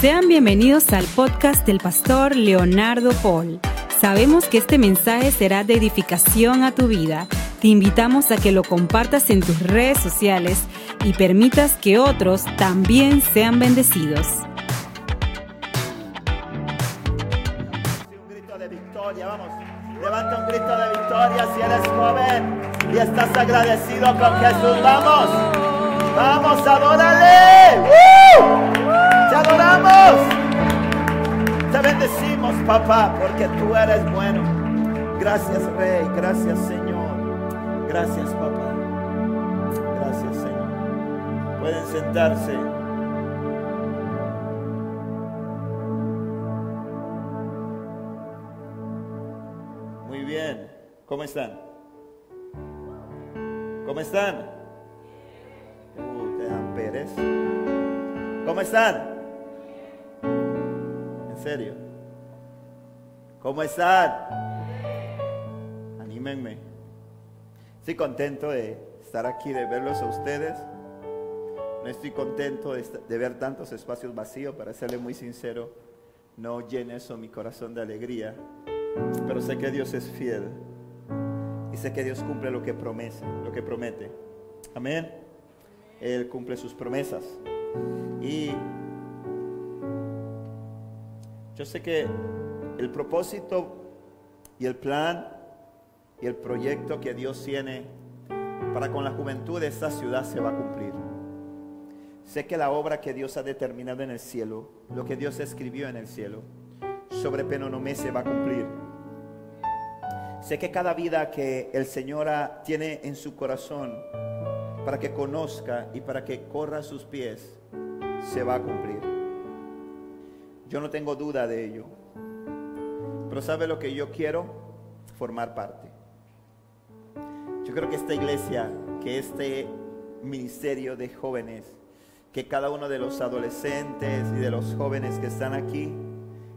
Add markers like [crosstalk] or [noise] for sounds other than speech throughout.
Sean bienvenidos al podcast del pastor Leonardo Paul. Sabemos que este mensaje será de edificación a tu vida. Te invitamos a que lo compartas en tus redes sociales y permitas que otros también sean bendecidos. Un grito de victoria, vamos. Levanta un grito de victoria si eres joven y estás agradecido con Jesús. Vamos, vamos, adórale. ¡Uh! Adoramos. Te bendecimos, papá, porque tú eres bueno. Gracias, Rey. Gracias, Señor. Gracias, papá. Gracias, Señor. Pueden sentarse. Muy bien. ¿Cómo están? ¿Cómo están? Uh, te. ¿Cómo están? ¿En serio? ¿Cómo están? Anímenme. Estoy contento de estar aquí, de verlos a ustedes. No estoy contento de ver tantos espacios vacíos, para serle muy sincero. No llena eso mi corazón de alegría. Pero sé que Dios es fiel. Y sé que Dios cumple lo que promete, lo que promete. Amén. Él cumple sus promesas. Y yo sé que el propósito y el plan y el proyecto que Dios tiene para con la juventud de esta ciudad se va a cumplir. Sé que la obra que Dios ha determinado en el cielo, lo que Dios escribió en el cielo, sobre Penonomé se va a cumplir. Sé que cada vida que el Señor tiene en su corazón para que conozca y para que corra a sus pies, se va a cumplir. Yo no tengo duda de ello. Pero ¿sabe lo que yo quiero? Formar parte. Yo creo que esta iglesia, que este ministerio de jóvenes, que cada uno de los adolescentes y de los jóvenes que están aquí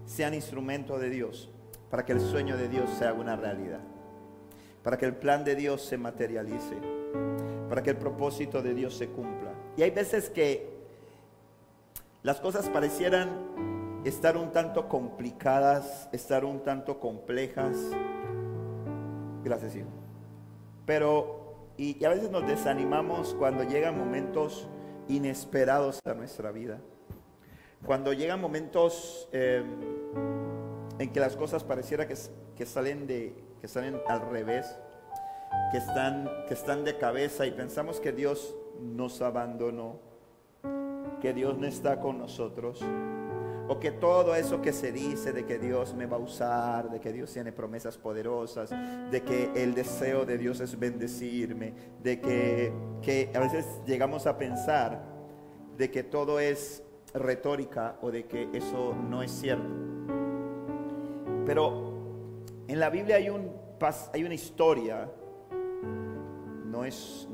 sean instrumento de Dios para que el sueño de Dios se haga una realidad, para que el plan de Dios se materialice, para que el propósito de Dios se cumpla. Y hay veces que las cosas parecieran estar un tanto complicadas, estar un tanto complejas. Gracias, hijo. Pero, y, a veces nos desanimamos cuando llegan momentos inesperados a nuestra vida. Cuando llegan momentos eh, en que las cosas pareciera que, que salen de, que salen al revés, que están, que están de cabeza y pensamos que Dios nos abandonó, que Dios no está con nosotros, o que todo eso que se dice de que Dios me va a usar, de que Dios tiene promesas poderosas, de que el deseo de Dios es bendecirme, de que, a veces llegamos a pensar de que todo es retórica o de que eso no es cierto. Pero en la Biblia hay, un, hay una historia, no es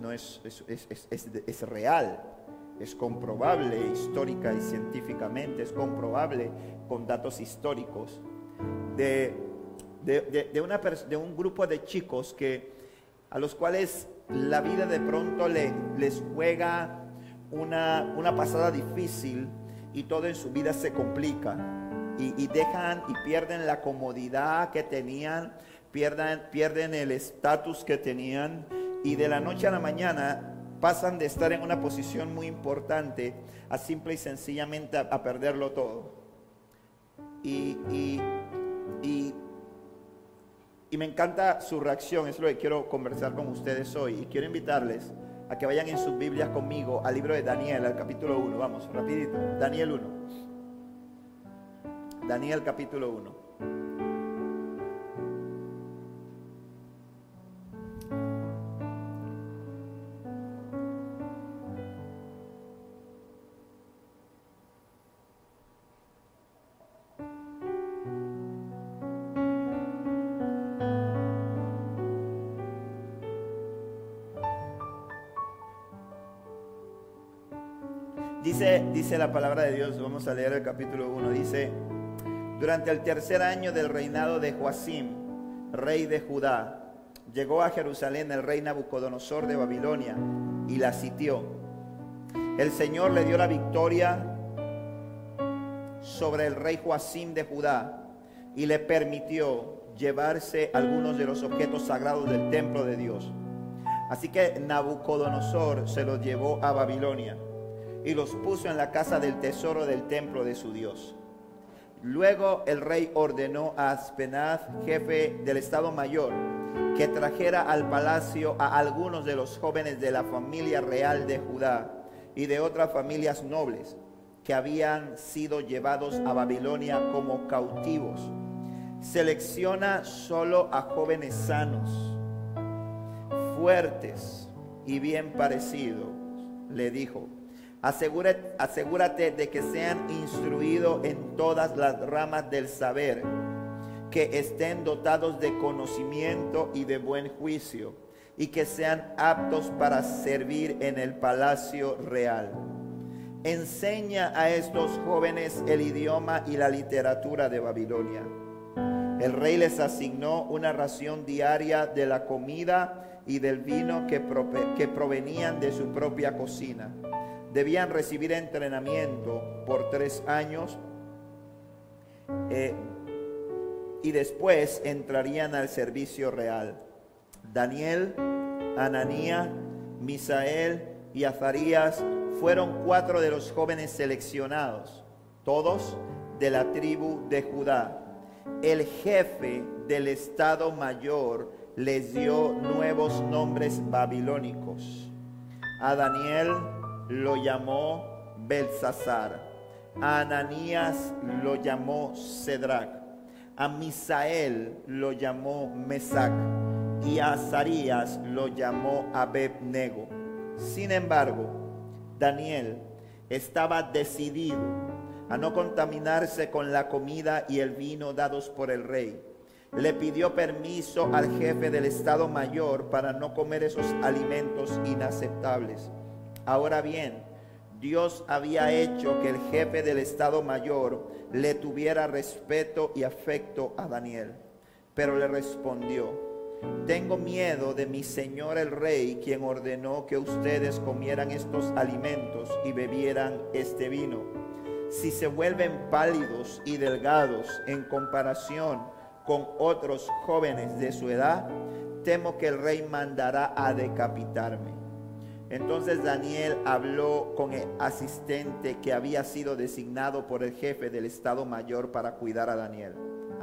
real, es comprobable histórica y científicamente, es comprobable con datos históricos, de, de- de- de un grupo de chicos que, a los cuales la vida de pronto le- les juega una, una pasada difícil y todo en su vida se complica. Y, y dejan y pierden la comodidad que tenían, pierden el estatus que tenían y de la noche a la mañana pasan de estar en una posición muy importante a simple y sencillamente a, perderlo todo. Y, y- y- y me encanta su reacción, es lo que quiero conversar con ustedes hoy y quiero invitarles a que vayan en sus Biblias conmigo al libro de Daniel, al capítulo 1, vamos, rapidito, Daniel 1. Daniel capítulo 1. Dice, la palabra de Dios, vamos a leer el capítulo 1, dice, durante el tercer año del reinado de Joacim, rey de Judá, llegó a Jerusalén el rey Nabucodonosor de Babilonia y la sitió. El Señor le dio la victoria sobre el rey Joacim de Judá y le permitió llevarse algunos de los objetos sagrados del templo de Dios. Así que Nabucodonosor se los llevó a Babilonia y los puso en la casa del tesoro del templo de su Dios. Luego el rey ordenó a Aspenaz, jefe del Estado Mayor, que trajera al palacio a algunos de los jóvenes de la familia real de Judá y de otras familias nobles que habían sido llevados a Babilonia como cautivos. Selecciona solo a jóvenes sanos, fuertes y bien parecidos, le dijo Asegúrate, asegúrate de que sean instruidos en todas las ramas del saber, que estén dotados de conocimiento y de buen juicio, y que sean aptos para servir en el palacio real. Enseña a estos jóvenes el idioma y la literatura de Babilonia. El rey les asignó una ración diaria de la comida y del vino que, que provenían de su propia cocina debían recibir entrenamiento por tres años eh, y después entrarían al servicio real. Daniel, Ananía, Misael y Azarías fueron cuatro de los jóvenes seleccionados, todos de la tribu de Judá. El jefe del Estado Mayor les dio nuevos nombres babilónicos. A Daniel lo llamó Belsasar, a Ananías lo llamó Cedrac, a Misael lo llamó Mesac y a Azarías lo llamó Abednego. Sin embargo, Daniel estaba decidido a no contaminarse con la comida y el vino dados por el rey. Le pidió permiso al jefe del Estado Mayor para no comer esos alimentos inaceptables. Ahora bien, Dios había hecho que el jefe del Estado Mayor le tuviera respeto y afecto a Daniel. Pero le respondió, tengo miedo de mi señor el rey, quien ordenó que ustedes comieran estos alimentos y bebieran este vino. Si se vuelven pálidos y delgados en comparación con otros jóvenes de su edad, temo que el rey mandará a decapitarme. Entonces Daniel habló con el asistente que había sido designado por el jefe del Estado Mayor para cuidar a Daniel,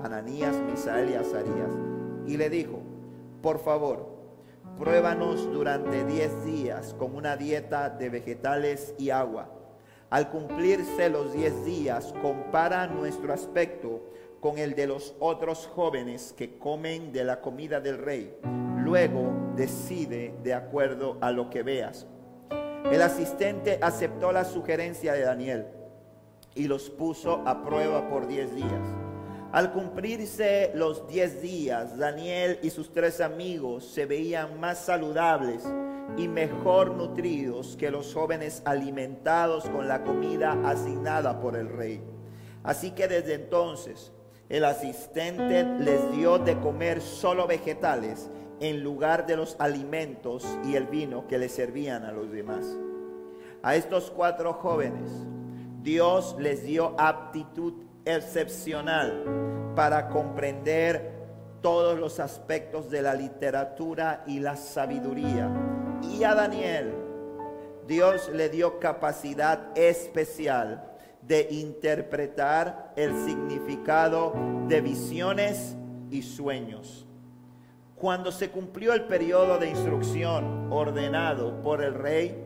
Ananías, Misael y Azarías, y le dijo, por favor, pruébanos durante diez días con una dieta de vegetales y agua. Al cumplirse los diez días, compara nuestro aspecto con el de los otros jóvenes que comen de la comida del rey Luego decide de acuerdo a lo que veas. El asistente aceptó la sugerencia de Daniel y los puso a prueba por diez días. Al cumplirse los diez días, Daniel y sus tres amigos se veían más saludables y mejor nutridos que los jóvenes alimentados con la comida asignada por el rey. Así que desde entonces el asistente les dio de comer solo vegetales en lugar de los alimentos y el vino que le servían a los demás. A estos cuatro jóvenes, Dios les dio aptitud excepcional para comprender todos los aspectos de la literatura y la sabiduría. Y a Daniel, Dios le dio capacidad especial de interpretar el significado de visiones y sueños. Cuando se cumplió el periodo de instrucción ordenado por el rey,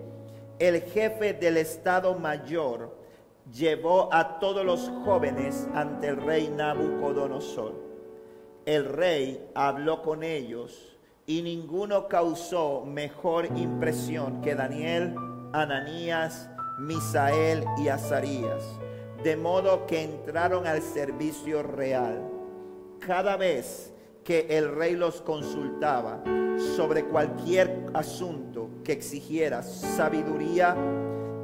el jefe del Estado Mayor llevó a todos los jóvenes ante el rey Nabucodonosor. El rey habló con ellos y ninguno causó mejor impresión que Daniel, Ananías, Misael y Azarías, de modo que entraron al servicio real. Cada vez que el rey los consultaba sobre cualquier asunto que exigiera sabiduría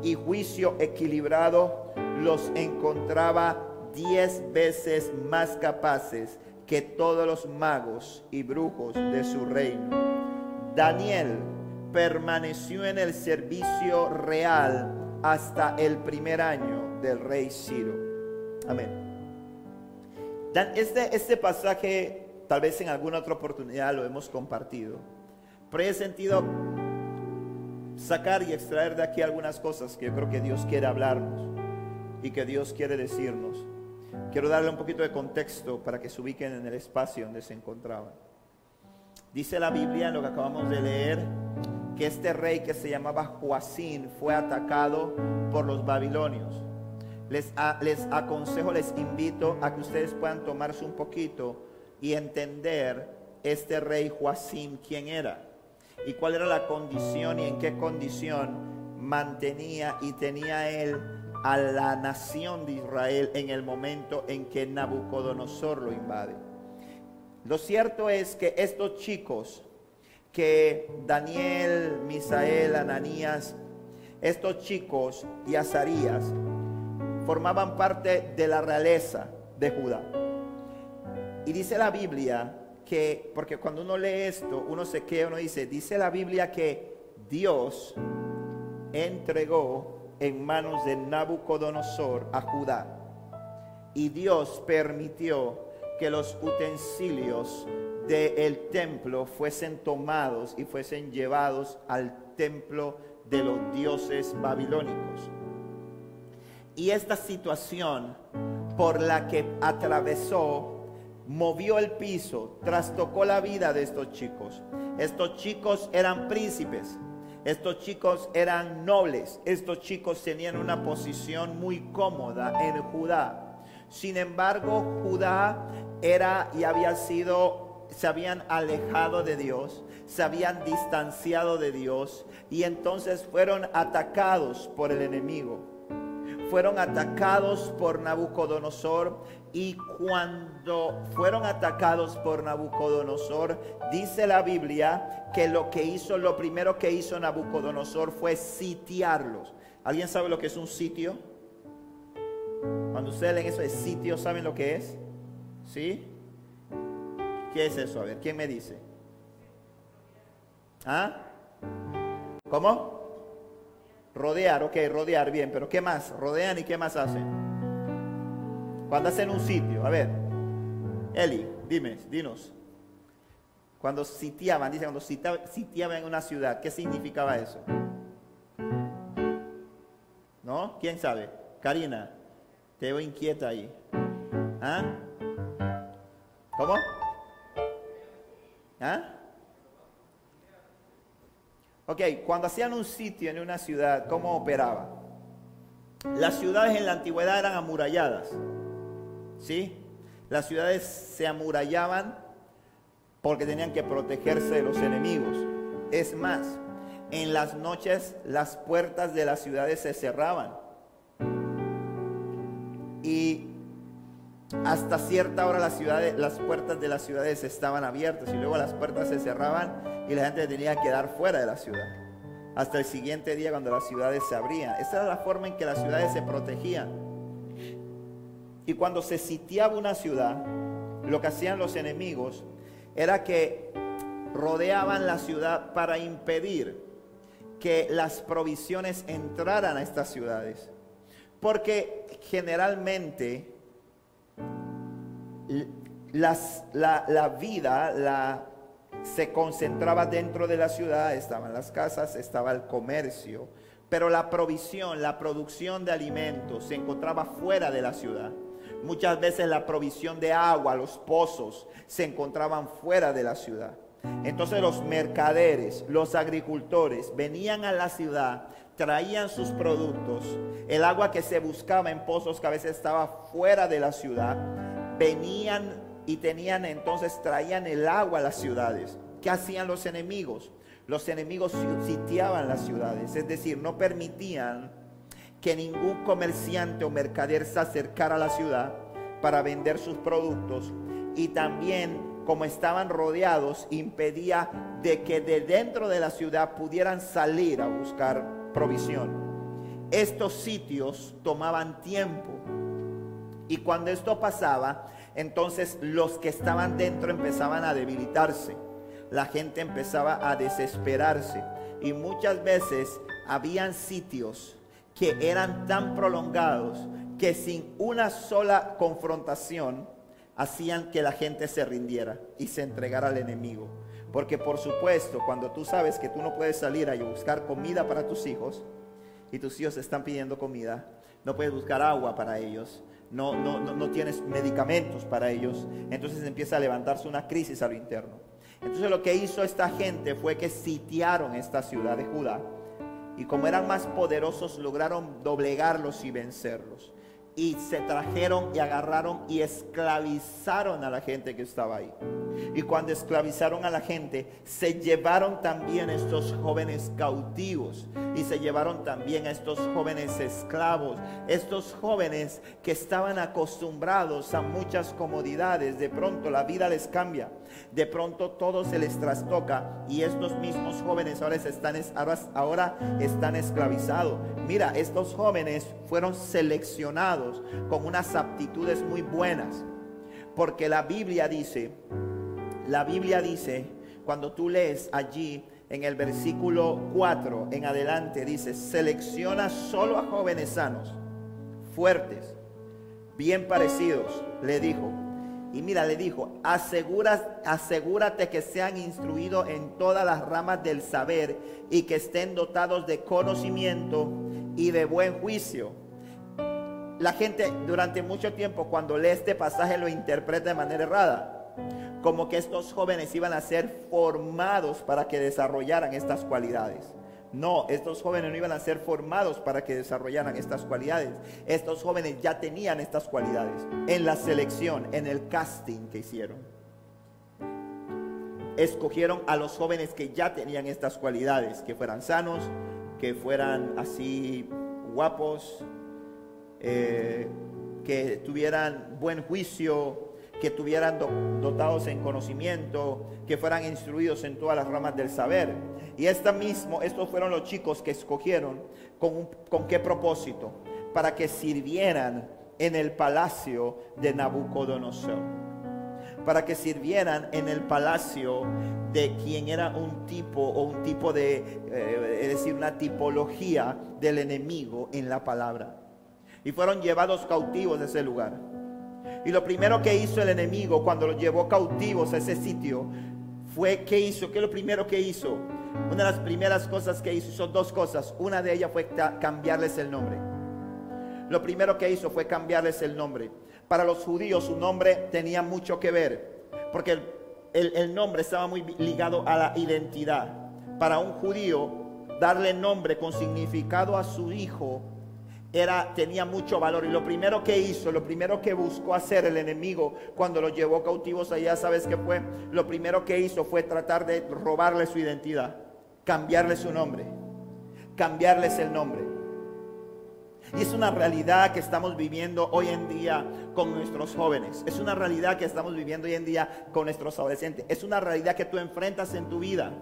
y juicio equilibrado, los encontraba diez veces más capaces que todos los magos y brujos de su reino. Daniel permaneció en el servicio real hasta el primer año del rey Ciro. Amén. Este, este pasaje, tal vez en alguna otra oportunidad lo hemos compartido, pero he sentido sacar y extraer de aquí algunas cosas que yo creo que Dios quiere hablarnos y que Dios quiere decirnos. Quiero darle un poquito de contexto para que se ubiquen en el espacio donde se encontraban. Dice la Biblia, en lo que acabamos de leer, que este rey que se llamaba Joacín fue atacado por los babilonios. Les, les aconsejo, les invito a que ustedes puedan tomarse un poquito y entender este rey Joacín quién era y cuál era la condición y en qué condición mantenía y tenía él a la nación de Israel en el momento en que Nabucodonosor lo invade. Lo cierto es que estos chicos, que Daniel, Misael, Ananías, estos chicos y Azarías, formaban parte de la realeza de Judá. Y dice la Biblia que, porque cuando uno lee esto, uno se queda, uno dice, dice la Biblia que Dios entregó en manos de Nabucodonosor a Judá. Y Dios permitió que los utensilios del templo fuesen tomados y fuesen llevados al templo de los dioses babilónicos. Y esta situación por la que atravesó movió el piso, trastocó la vida de estos chicos. Estos chicos eran príncipes, estos chicos eran nobles, estos chicos tenían una posición muy cómoda en Judá. Sin embargo, Judá era y había sido, se habían alejado de Dios, se habían distanciado de Dios y entonces fueron atacados por el enemigo fueron atacados por Nabucodonosor y cuando fueron atacados por Nabucodonosor, dice la Biblia que lo que hizo, lo primero que hizo Nabucodonosor fue sitiarlos. ¿Alguien sabe lo que es un sitio? Cuando ustedes leen eso de sitio, ¿saben lo que es? ¿Sí? ¿Qué es eso? A ver, ¿quién me dice? ¿Ah? ¿Cómo? Rodear, ok, rodear, bien, pero ¿qué más? Rodean y ¿qué más hacen? Cuando hacen un sitio, a ver, Eli, dime, dinos. Cuando sitiaban, dice, cuando sitiaban en una ciudad, ¿qué significaba eso? ¿No? ¿Quién sabe? Karina, te veo inquieta ahí. ¿Ah? ¿Cómo? ¿Ah? Ok, cuando hacían un sitio en una ciudad, ¿cómo operaba? Las ciudades en la antigüedad eran amuralladas. ¿Sí? Las ciudades se amurallaban porque tenían que protegerse de los enemigos. Es más, en las noches las puertas de las ciudades se cerraban. Y hasta cierta hora las, ciudades, las puertas de las ciudades estaban abiertas y luego las puertas se cerraban y la gente tenía que quedar fuera de la ciudad. Hasta el siguiente día cuando las ciudades se abrían. Esa era la forma en que las ciudades se protegían. Y cuando se sitiaba una ciudad, lo que hacían los enemigos era que rodeaban la ciudad para impedir que las provisiones entraran a estas ciudades. Porque generalmente la, la vida, la, se concentraba dentro de la ciudad, estaban las casas, estaba el comercio, pero la provisión, la producción de alimentos se encontraba fuera de la ciudad. Muchas veces la provisión de agua, los pozos, se encontraban fuera de la ciudad. Entonces los mercaderes, los agricultores venían a la ciudad, traían sus productos, el agua que se buscaba en pozos que a veces estaba fuera de la ciudad, venían y tenían entonces, traían el agua a las ciudades. ¿Qué hacían los enemigos? Los enemigos sitiaban las ciudades, es decir, no permitían que ningún comerciante o mercader se acercara a la ciudad para vender sus productos y también como estaban rodeados impedía de que de dentro de la ciudad pudieran salir a buscar provisión. Estos sitios tomaban tiempo y cuando esto pasaba, entonces los que estaban dentro empezaban a debilitarse. La gente empezaba a desesperarse. Y muchas veces habían sitios que eran tan prolongados que sin una sola confrontación hacían que la gente se rindiera y se entregara al enemigo. Porque por supuesto, cuando tú sabes que tú no puedes salir a buscar comida para tus hijos y tus hijos están pidiendo comida, no puedes buscar agua para ellos, no, no, no, tienes medicamentos para ellos, entonces empieza a levantarse una crisis a lo interno. Entonces lo que hizo esta gente fue que sitiaron esta ciudad de Judá y como eran más poderosos lograron doblegarlos y vencerlos y se trajeron y agarraron y esclavizaron a la gente que estaba ahí. Y cuando esclavizaron a la gente, se llevaron también estos jóvenes cautivos y se llevaron también a estos jóvenes esclavos, estos jóvenes que estaban acostumbrados a muchas comodidades. De pronto la vida les cambia, de pronto todo se les trastoca y estos mismos jóvenes ahora están, ahora están esclavizados. Mira, estos jóvenes fueron seleccionados con unas aptitudes muy buenas. Porque la Biblia dice, la Biblia dice, cuando tú lees allí en el versículo 4 en adelante, dice, selecciona solo a jóvenes sanos, fuertes, bien parecidos, le dijo. Y mira, le dijo, asegura, asegúrate que sean instruidos en todas las ramas del saber y que estén dotados de conocimiento y de buen juicio la gente durante mucho tiempo cuando lee este pasaje lo interpreta de manera errada. Como que estos jóvenes iban a ser formados para que desarrollaran estas cualidades. No, estos jóvenes no iban a ser formados para que desarrollaran estas cualidades. Estos jóvenes ya tenían estas cualidades en la selección, en el casting que hicieron. Escogieron a los jóvenes que ya tenían estas cualidades, que fueran sanos, que fueran así guapos, eh, que tuvieran buen juicio, que tuvieran dotados en conocimiento, que fueran instruidos en todas las ramas del saber. Y esta mismo, estos fueron los chicos que escogieron con, con qué propósito? Para que sirvieran en el palacio de Nabucodonosor. Para que sirvieran en el palacio de quien era un tipo o un tipo de, eh, es decir, una tipología del enemigo en la palabra y fueron llevados cautivos de ese lugar. Y lo primero que hizo el enemigo cuando los llevó cautivos a ese sitio fue, ¿qué hizo? ¿Qué es lo primero que hizo? Una de las primeras cosas que hizo, hizo dos cosas. Una de ellas fue cambiarles el nombre. Lo primero que hizo fue cambiarles el nombre. Para los judíos su nombre tenía mucho que ver, porque el nombre estaba muy ligado a la identidad. Para un judío, darle nombre con significado a su hijo era, tenía mucho valor. Y lo primero que hizo, lo primero que buscó hacer el enemigo cuando los llevó cautivos allá, ¿sabes qué fue? Lo primero que hizo fue tratar de robarle su identidad, cambiarle su nombre, cambiarles el nombre. Y es una realidad que estamos viviendo hoy en día con nuestros jóvenes. Es una realidad que estamos viviendo hoy en día con nuestros adolescentes. Es una realidad que tú enfrentas en tu vida.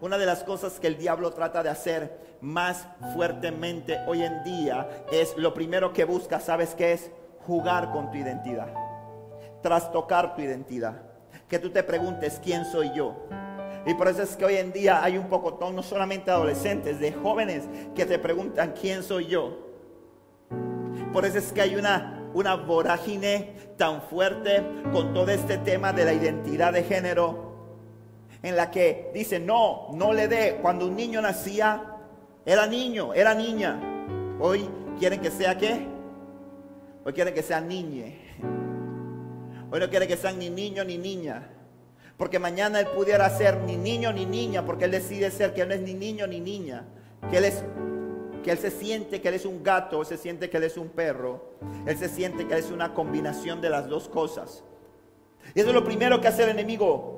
Una de las cosas que el diablo trata de hacer más fuertemente hoy en día es lo primero que busca, ¿sabes qué es? Jugar con tu identidad. Trastocar tu identidad. Que tú te preguntes, ¿quién soy yo? Y por eso es que hoy en día hay un poco, no solamente adolescentes, de jóvenes que te preguntan, ¿quién soy yo? Por eso es que hay una, una vorágine tan fuerte con todo este tema de la identidad de género en la que dice, no, no le dé. Cuando un niño nacía, era niño, era niña. Hoy quieren que sea qué? Hoy quieren que sea niñe. Hoy no quieren que sean ni niño ni niña. Porque mañana él pudiera ser ni niño ni niña, porque él decide ser que él no es ni niño ni niña. Que él es que él se siente que él es un gato, se siente que él es un perro, él se siente que él es una combinación de las dos cosas. Y eso es lo primero que hace el enemigo.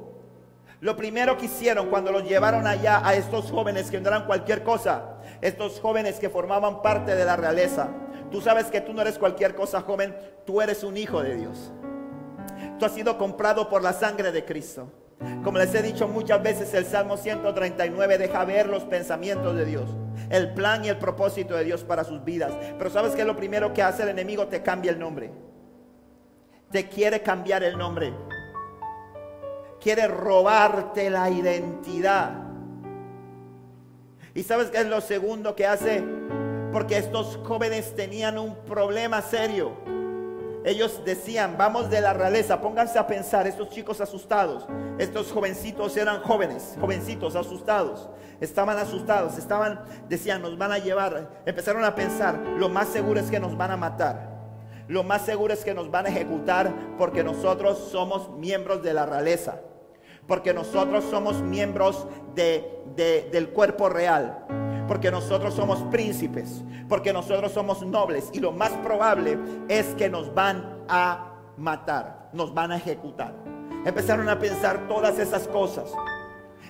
Lo primero que hicieron cuando los llevaron allá a estos jóvenes que no eran cualquier cosa, estos jóvenes que formaban parte de la realeza. Tú sabes que tú no eres cualquier cosa, joven, tú eres un hijo de Dios. Tú has sido comprado por la sangre de Cristo. Como les he dicho muchas veces, el Salmo 139 deja ver los pensamientos de Dios, el plan y el propósito de Dios para sus vidas. Pero sabes que lo primero que hace el enemigo te cambia el nombre. Te quiere cambiar el nombre quiere robarte la identidad. ¿Y sabes qué es lo segundo que hace? Porque estos jóvenes tenían un problema serio. Ellos decían, vamos de la realeza, pónganse a pensar, estos chicos asustados, estos jovencitos eran jóvenes, jovencitos asustados, estaban asustados, estaban, decían, nos van a llevar, empezaron a pensar, lo más seguro es que nos van a matar, lo más seguro es que nos van a ejecutar porque nosotros somos miembros de la realeza, porque nosotros somos miembros del cuerpo real porque nosotros somos príncipes, porque nosotros somos nobles y lo más probable es que nos van a matar, nos van a ejecutar. Empezaron a pensar todas esas cosas.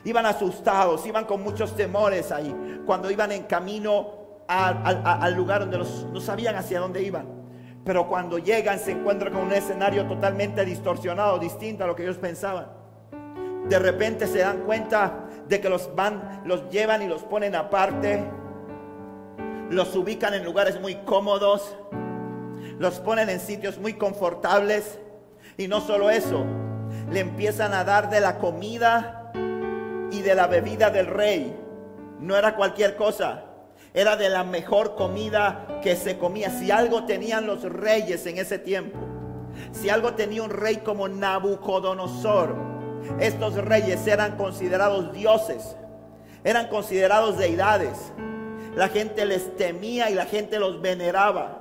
Iban asustados, iban con muchos temores ahí, cuando iban en camino al lugar donde no sabían hacia dónde iban. Pero cuando llegan se encuentran con un escenario totalmente distorsionado, distinto a lo que ellos pensaban. De repente se dan cuenta de que los van, los llevan y los ponen aparte, los ubican en lugares muy cómodos, los ponen en sitios muy confortables y no solo eso, le empiezan a dar de la comida y de la bebida del rey. No era cualquier cosa, era de la mejor comida que se comía. Si algo tenían los reyes en ese tiempo, si algo tenía un rey como Nabucodonosor, estos reyes eran considerados dioses, eran considerados deidades. La gente les temía y la gente los veneraba.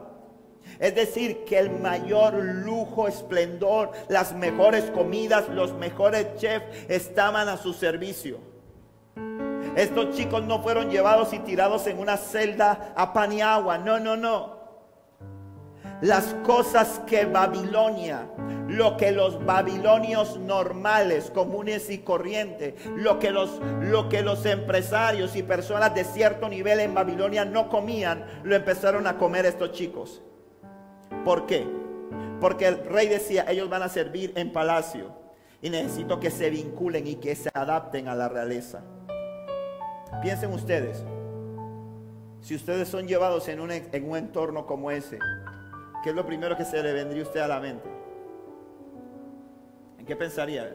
Es decir, que el mayor lujo, esplendor, las mejores comidas, los mejores chefs estaban a su servicio. Estos chicos no fueron llevados y tirados en una celda a pan y agua. No, no, no las cosas que Babilonia, lo que los babilonios normales, comunes y corrientes, lo que los, lo que los empresarios y personas de cierto nivel en Babilonia no comían, lo empezaron a comer estos chicos. ¿Por qué? Porque el rey decía, ellos van a servir en palacio y necesito que se vinculen y que se adapten a la realeza. Piensen ustedes, si ustedes son llevados en un, en un entorno como ese, ¿qué es lo primero que se le vendría usted a la mente? ¿En qué pensaría?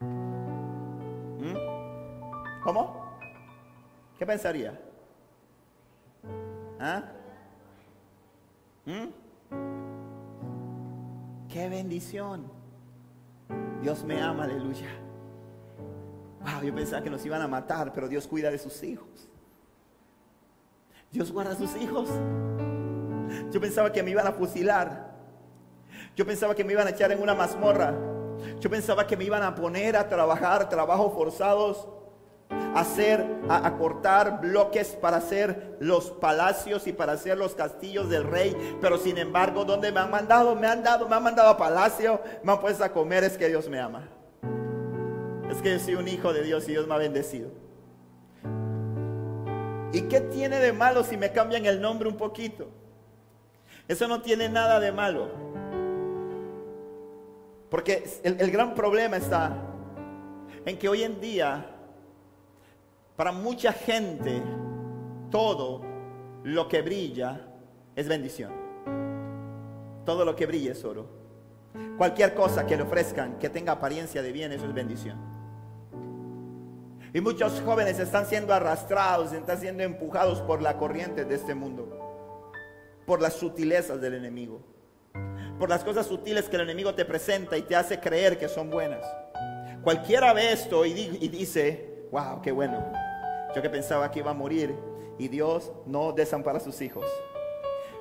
¿Mm? ¿Cómo? ¿Qué pensaría? ¿Ah? ¿Mm? ¡Qué bendición! Dios me ama, aleluya. Wow, yo pensaba que nos iban a matar, pero Dios cuida de sus hijos. Dios guarda a sus hijos. Yo pensaba que me iban a fusilar. Yo pensaba que me iban a echar en una mazmorra. Yo pensaba que me iban a poner a trabajar, trabajos forzados, a hacer, a, cortar bloques para hacer los palacios y para hacer los castillos del rey. Pero sin embargo, ¿dónde me han mandado? Me han dado, me han mandado a palacio, me han puesto a comer, es que Dios me ama. Es que yo soy un hijo de Dios y Dios me ha bendecido. ¿Y qué tiene de malo si me cambian el nombre un poquito? Eso no tiene nada de malo. Porque el, gran problema está en que hoy en día, para mucha gente, todo lo que brilla es bendición. Todo lo que brilla es oro. Cualquier cosa que le ofrezcan que tenga apariencia de bien, eso es bendición. Y muchos jóvenes están siendo arrastrados, están siendo empujados por la corriente de este mundo por las sutilezas del enemigo, por las cosas sutiles que el enemigo te presenta y te hace creer que son buenas. Cualquiera ve esto y, dice, wow, qué bueno. Yo que pensaba que iba a morir y Dios no desampara a sus hijos.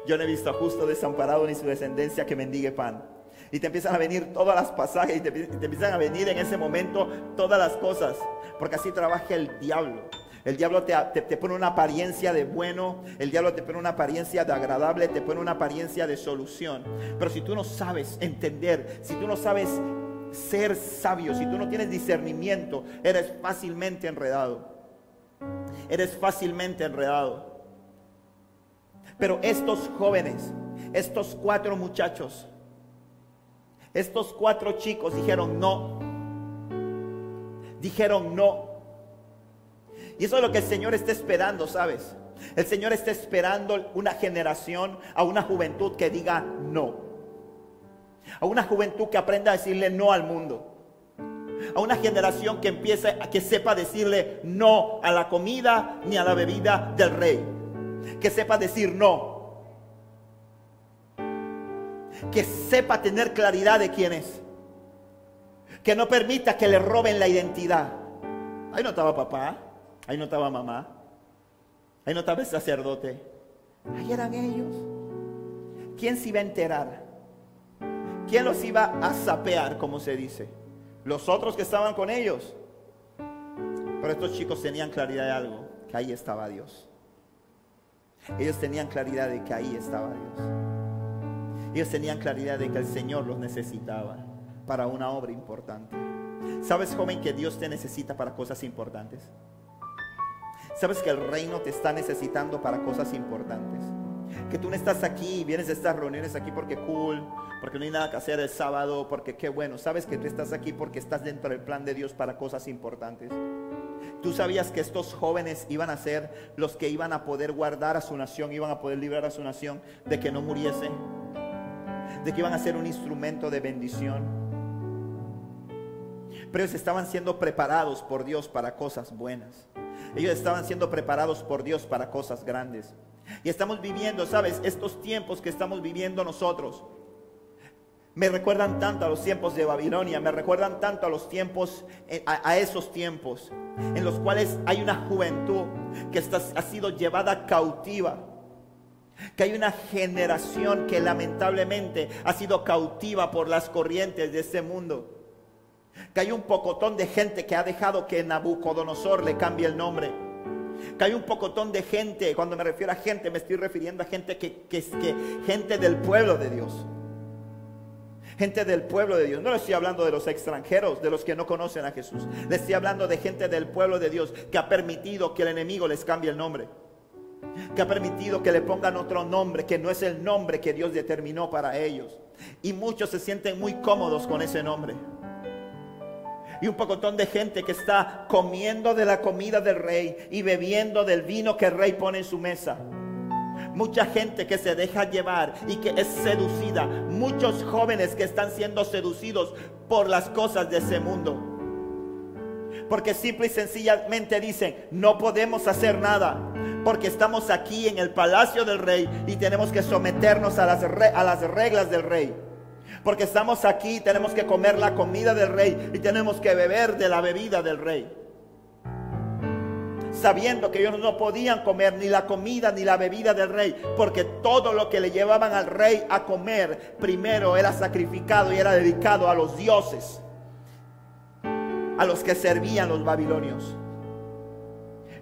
Yo no he visto a justo desamparado ni su descendencia que mendigue pan. Y te empiezan a venir todas las pasajes y te, te empiezan a venir en ese momento todas las cosas. Porque así trabaja el diablo. El diablo te, pone una apariencia de bueno, el diablo te pone una apariencia de agradable, te pone una apariencia de solución. Pero si tú no sabes entender, si tú no sabes ser sabio, si tú no tienes discernimiento, eres fácilmente enredado. Eres fácilmente enredado. Pero estos jóvenes, estos cuatro muchachos, estos cuatro chicos dijeron no. Dijeron no. Y eso es lo que el Señor está esperando, ¿sabes? El Señor está esperando una generación, a una juventud que diga no. A una juventud que aprenda a decirle no al mundo. A una generación que empiece a que sepa decirle no a la comida ni a la bebida del rey. que sepa decir no, que sepa tener claridad de quién es, que no permita que le roben la identidad. Ahí no estaba papá, ahí no mamá, ahí no el sacerdote, ahí eran ellos. ¿Quién se iba a enterar? ¿Quién los iba a sapear, como se dice? Los otros que estaban con ellos. Pero estos chicos tenían claridad de algo, que ahí estaba Dios. Ellos tenían claridad de que ahí estaba Dios. Ellos tenían claridad de que el Señor los necesitaba para una obra importante. ¿Sabes, joven, que Dios te necesita para cosas importantes? ¿Sabes que el reino te está necesitando para cosas importantes? Que tú no estás aquí, vienes a estas reuniones aquí porque cool, porque no hay nada que hacer el sábado, porque qué bueno. Sabes que tú estás aquí porque estás dentro del plan de Dios para cosas importantes. Tú sabías que estos jóvenes iban a ser los que iban a poder guardar a su nación, iban a poder librar a su nación de que no muriese, de que iban a ser un instrumento de bendición. Pero ellos estaban siendo preparados por Dios para cosas buenas. Ellos estaban siendo preparados por Dios para cosas grandes. Y estamos viviendo, ¿sabes? Estos tiempos que estamos viviendo nosotros. Me recuerdan tanto a los tiempos de Babilonia, me recuerdan tanto a los tiempos, eh, a, esos tiempos en los cuales hay una juventud que está, ha sido llevada cautiva. Que hay una generación que lamentablemente ha sido cautiva por las corrientes de este mundo. Que hay un pocotón de gente que ha dejado que Nabucodonosor le cambie el nombre que hay un pocotón de gente, cuando me refiero a gente, me estoy refiriendo a gente que, que, que gente del pueblo de Dios. Gente del pueblo de Dios. No le estoy hablando de los extranjeros, de los que no conocen a Jesús. Le estoy hablando de gente del pueblo de Dios que ha permitido que el enemigo les cambie el nombre. Que ha permitido que le pongan otro nombre que no es el nombre que Dios determinó para ellos. Y muchos se sienten muy cómodos con ese nombre y un pocotón de gente que está comiendo de la comida del rey y bebiendo del vino que el rey pone en su mesa. Mucha gente que se deja llevar y que es seducida. Muchos jóvenes que están siendo seducidos por las cosas de ese mundo. Porque simple y sencillamente dicen, no podemos hacer nada. Porque estamos aquí en el palacio del rey y tenemos que someternos a las, a las reglas del rey. Porque estamos aquí, tenemos que comer la comida del rey y tenemos que beber de la bebida del rey. Sabiendo que ellos no podían comer ni la comida ni la bebida del rey, porque todo lo que le llevaban al rey a comer primero era sacrificado y era dedicado a los dioses, a los que servían los babilonios.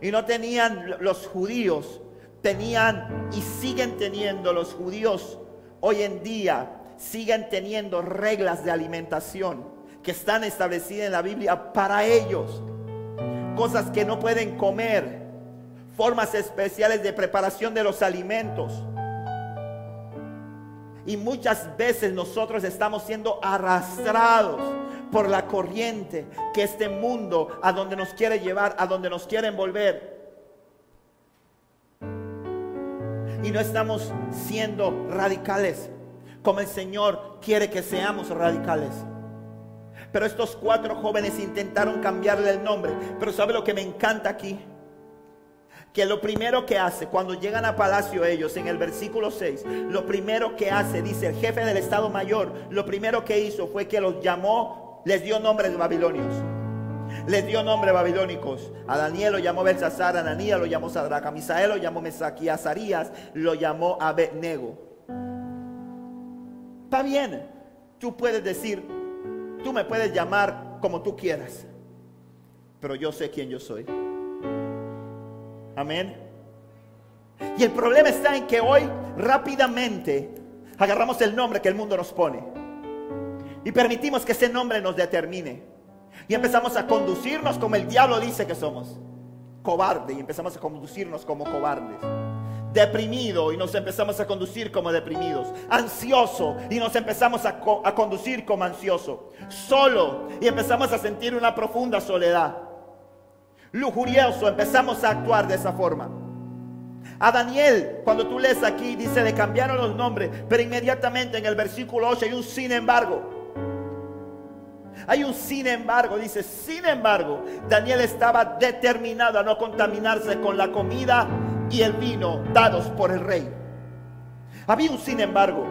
Y no tenían los judíos, tenían y siguen teniendo los judíos hoy en día siguen teniendo reglas de alimentación que están establecidas en la Biblia para ellos. Cosas que no pueden comer, formas especiales de preparación de los alimentos. Y muchas veces nosotros estamos siendo arrastrados por la corriente que este mundo a donde nos quiere llevar, a donde nos quiere envolver. Y no estamos siendo radicales como el Señor quiere que seamos radicales. Pero estos cuatro jóvenes intentaron cambiarle el nombre. Pero ¿sabe lo que me encanta aquí? Que lo primero que hace cuando llegan a palacio ellos, en el versículo 6, lo primero que hace, dice el jefe del Estado Mayor, lo primero que hizo fue que los llamó, les dio nombres babilonios. Les dio nombres babilónicos. A Daniel lo llamó Belsasar, a Ananías lo llamó Sadrach, a Misael lo llamó Mesach Azarías lo llamó Abednego. Está bien, tú puedes decir, tú me puedes llamar como tú quieras, pero yo sé quién yo soy. Amén. Y el problema está en que hoy rápidamente agarramos el nombre que el mundo nos pone y permitimos que ese nombre nos determine. Y empezamos a conducirnos como el diablo dice que somos, cobarde, y empezamos a conducirnos como cobardes deprimido y nos empezamos a conducir como deprimidos, ansioso y nos empezamos a, conducir como ansioso, solo y empezamos a sentir una profunda soledad, lujurioso, empezamos a actuar de esa forma. A Daniel, cuando tú lees aquí, dice, le cambiaron los nombres, pero inmediatamente en el versículo 8 hay un sin embargo. Hay un sin embargo, dice, sin embargo, Daniel estaba determinado a no contaminarse con la comida y el vino dados por el rey. Había un sin embargo,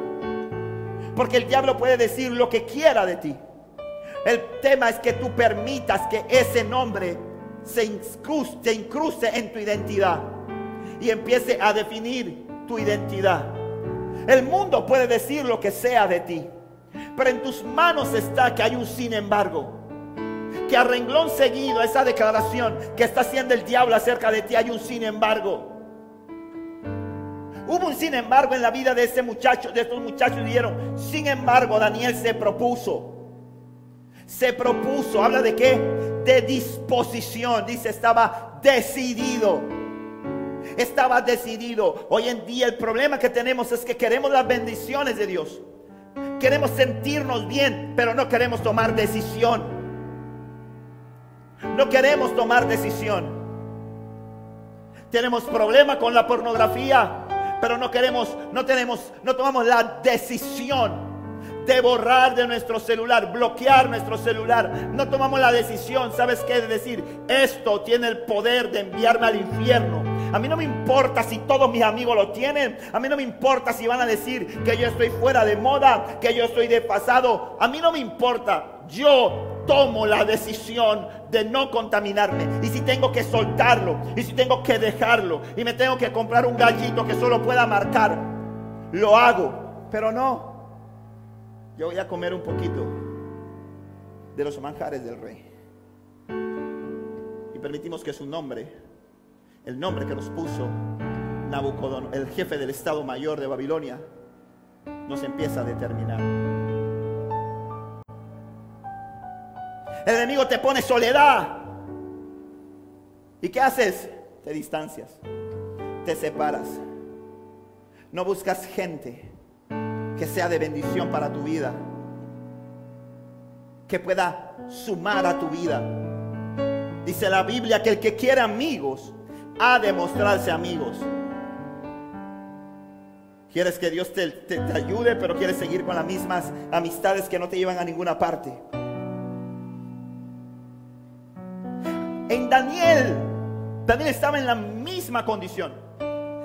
porque el diablo puede decir lo que quiera de ti. El tema es que tú permitas que ese nombre se incruste, en tu identidad y empiece a definir tu identidad. El mundo puede decir lo que sea de ti, pero en tus manos está que hay un sin embargo. Que a renglón seguido esa declaración que está haciendo el diablo acerca de ti hay un sin embargo. Hubo un sin embargo en la vida de ese muchacho, de estos muchachos dijeron, sin embargo Daniel se propuso. Se propuso, habla de qué? De disposición, dice, estaba decidido. Estaba decidido. Hoy en día el problema que tenemos es que queremos las bendiciones de Dios. Queremos sentirnos bien, pero no queremos tomar decisión. No queremos tomar decisión. Tenemos problema con la pornografía pero no queremos, no tenemos, no tomamos la decisión de borrar de nuestro celular, bloquear nuestro celular. No tomamos la decisión, ¿sabes qué? De decir, esto tiene el poder de enviarme al infierno. A mí no me importa si todos mis amigos lo tienen. A mí no me importa si van a decir que yo estoy fuera de moda, que yo estoy de pasado. A mí no me importa. Yo tomo la decisión de no contaminarme. Y si tengo que soltarlo, y si tengo que dejarlo, y me tengo que comprar un gallito que solo pueda marcar, lo hago. Pero no, yo voy a comer un poquito de los manjares del rey. Y permitimos que su nombre, el nombre que nos puso Nabucodonosor, el jefe del Estado Mayor de Babilonia, nos empieza a determinar. El enemigo te pone soledad. ¿Y qué haces? Te distancias, te separas. No buscas gente que sea de bendición para tu vida, que pueda sumar a tu vida. Dice la Biblia que el que quiere amigos ha de mostrarse amigos. Quieres que Dios te, te ayude, pero quieres seguir con las mismas amistades que no te llevan a ninguna parte. En Daniel, Daniel estaba en la misma condición.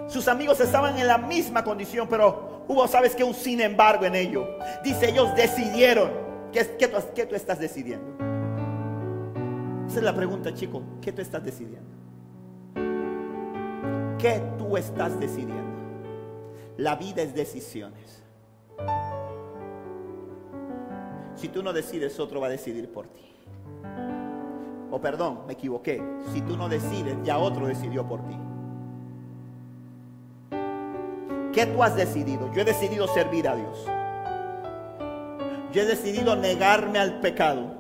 Sus amigos estaban en la misma condición, pero hubo, sabes que un sin embargo en ello. Dice, ellos decidieron. ¿Qué, qué, tú, qué tú estás decidiendo? Esa es la pregunta, chico. ¿Qué tú estás decidiendo? ¿Qué tú estás decidiendo? La vida es decisiones. Si tú no decides, otro va a decidir por ti. O perdón, me equivoqué. Si tú no decides, ya otro decidió por ti. ¿Qué tú has decidido? Yo he decidido servir a Dios. Yo he decidido negarme al pecado.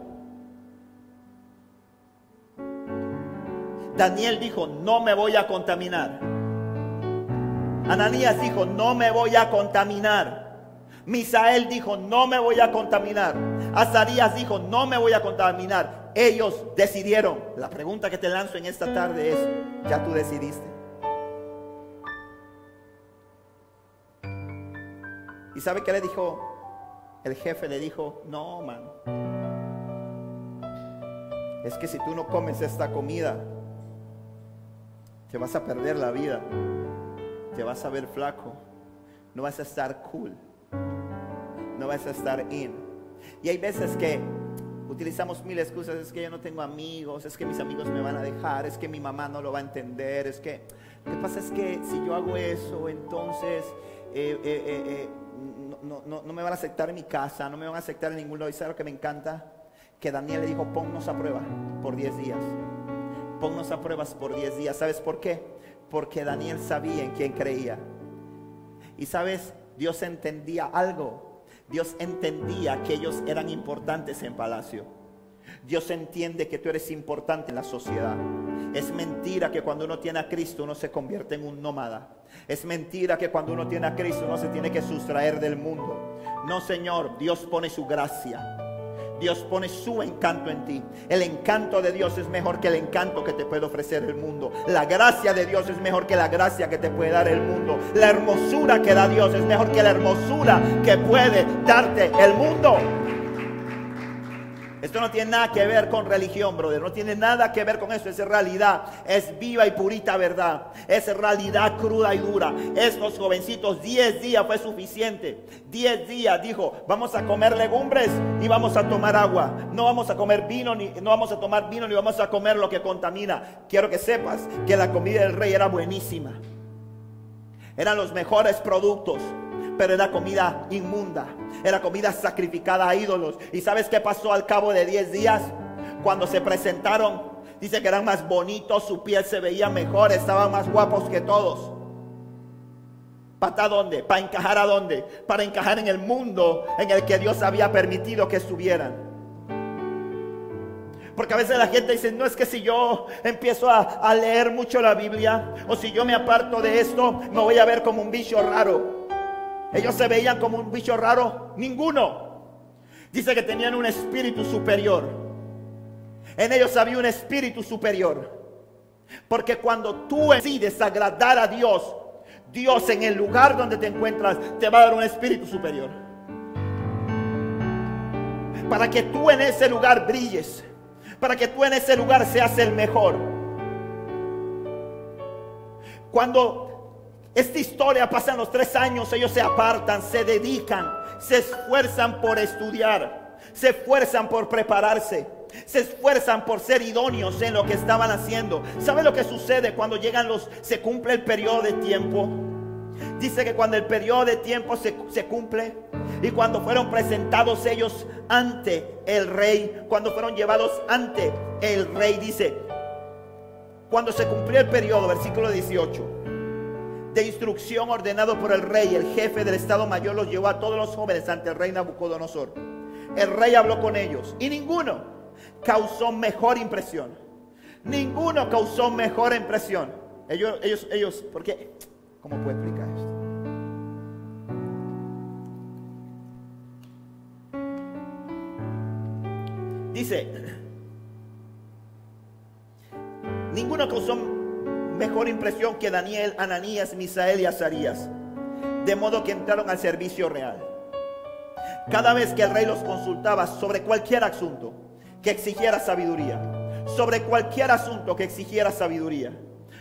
Daniel dijo, no me voy a contaminar. Ananías dijo, no me voy a contaminar. Misael dijo, no me voy a contaminar. Azarías dijo, no me voy a contaminar ellos decidieron. La pregunta que te lanzo en esta tarde es, ¿ya tú decidiste? ¿Y sabe qué le dijo? El jefe le dijo, no, man. Es que si tú no comes esta comida, te vas a perder la vida. Te vas a ver flaco. No vas a estar cool. No vas a estar in. Y hay veces que Utilizamos mil excusas, es que yo no tengo amigos, es que mis amigos me van a dejar, es que mi mamá no lo va a entender, es que... Lo que pasa es que si yo hago eso, entonces eh, eh, eh, no, no, me van a aceptar en mi casa, no me van a aceptar en ningún lado. ¿Y sabes lo que me encanta? Que Daniel le dijo, ponnos a prueba por 10 días. Ponnos a pruebas por 10 días. ¿Sabes por qué? Porque Daniel sabía en quién creía. Y sabes, Dios entendía algo Dios entendía que ellos eran importantes en palacio. Dios entiende que tú eres importante en la sociedad. Es mentira que cuando uno tiene a Cristo uno se convierte en un nómada. Es mentira que cuando uno tiene a Cristo uno se tiene que sustraer del mundo. No, Señor, Dios pone su gracia. Dios pone su encanto en ti. El encanto de Dios es mejor que el encanto que te puede ofrecer el mundo. La gracia de Dios es mejor que la gracia que te puede dar el mundo. La hermosura que da Dios es mejor que la hermosura que puede darte el mundo. Esto no tiene nada que ver con religión, brother. No tiene nada que ver con eso. Es realidad. Es viva y purita verdad. Es realidad cruda y dura. Estos jovencitos, 10 días fue suficiente. 10 días dijo, vamos a comer legumbres y vamos a tomar agua. No vamos a comer vino, ni no vamos a tomar vino, ni vamos a comer lo que contamina. Quiero que sepas que la comida del rey era buenísima. Eran los mejores productos pero era comida inmunda, era comida sacrificada a ídolos. ¿Y sabes qué pasó al cabo de 10 días? Cuando se presentaron, dice que eran más bonitos, su piel se veía mejor, estaban más guapos que todos. ¿Para dónde? ¿Para encajar a dónde? Para encajar en el mundo en el que Dios había permitido que estuvieran. Porque a veces la gente dice, no es que si yo empiezo a, a, leer mucho la Biblia o si yo me aparto de esto, me voy a ver como un bicho raro. Ellos se veían como un bicho raro. Ninguno. Dice que tenían un espíritu superior. En ellos había un espíritu superior. Porque cuando tú decides agradar a Dios, Dios en el lugar donde te encuentras te va a dar un espíritu superior. Para que tú en ese lugar brilles. Para que tú en ese lugar seas el mejor. Cuando esta historia pasa en los tres años, ellos se apartan, se dedican, se esfuerzan por estudiar, se esfuerzan por prepararse, se esfuerzan por ser idóneos en lo que estaban haciendo. ¿Sabe lo que sucede cuando llegan los, se cumple el periodo de tiempo? Dice que cuando el periodo de tiempo se, se cumple y cuando fueron presentados ellos ante el rey, cuando fueron llevados ante el rey, dice, cuando se cumplió el periodo, versículo 18 de instrucción ordenado por el rey, el jefe del Estado Mayor los llevó a todos los jóvenes ante el rey Nabucodonosor. El rey habló con ellos y ninguno causó mejor impresión. Ninguno causó mejor impresión. Ellos, ellos, ellos, ¿por qué? ¿Cómo puedo explicar esto? Dice, ninguno causó mejor impresión que Daniel, Ananías, Misael y Azarías. De modo que entraron al servicio real. Cada vez que el rey los consultaba sobre cualquier asunto que exigiera sabiduría, sobre cualquier asunto que exigiera sabiduría,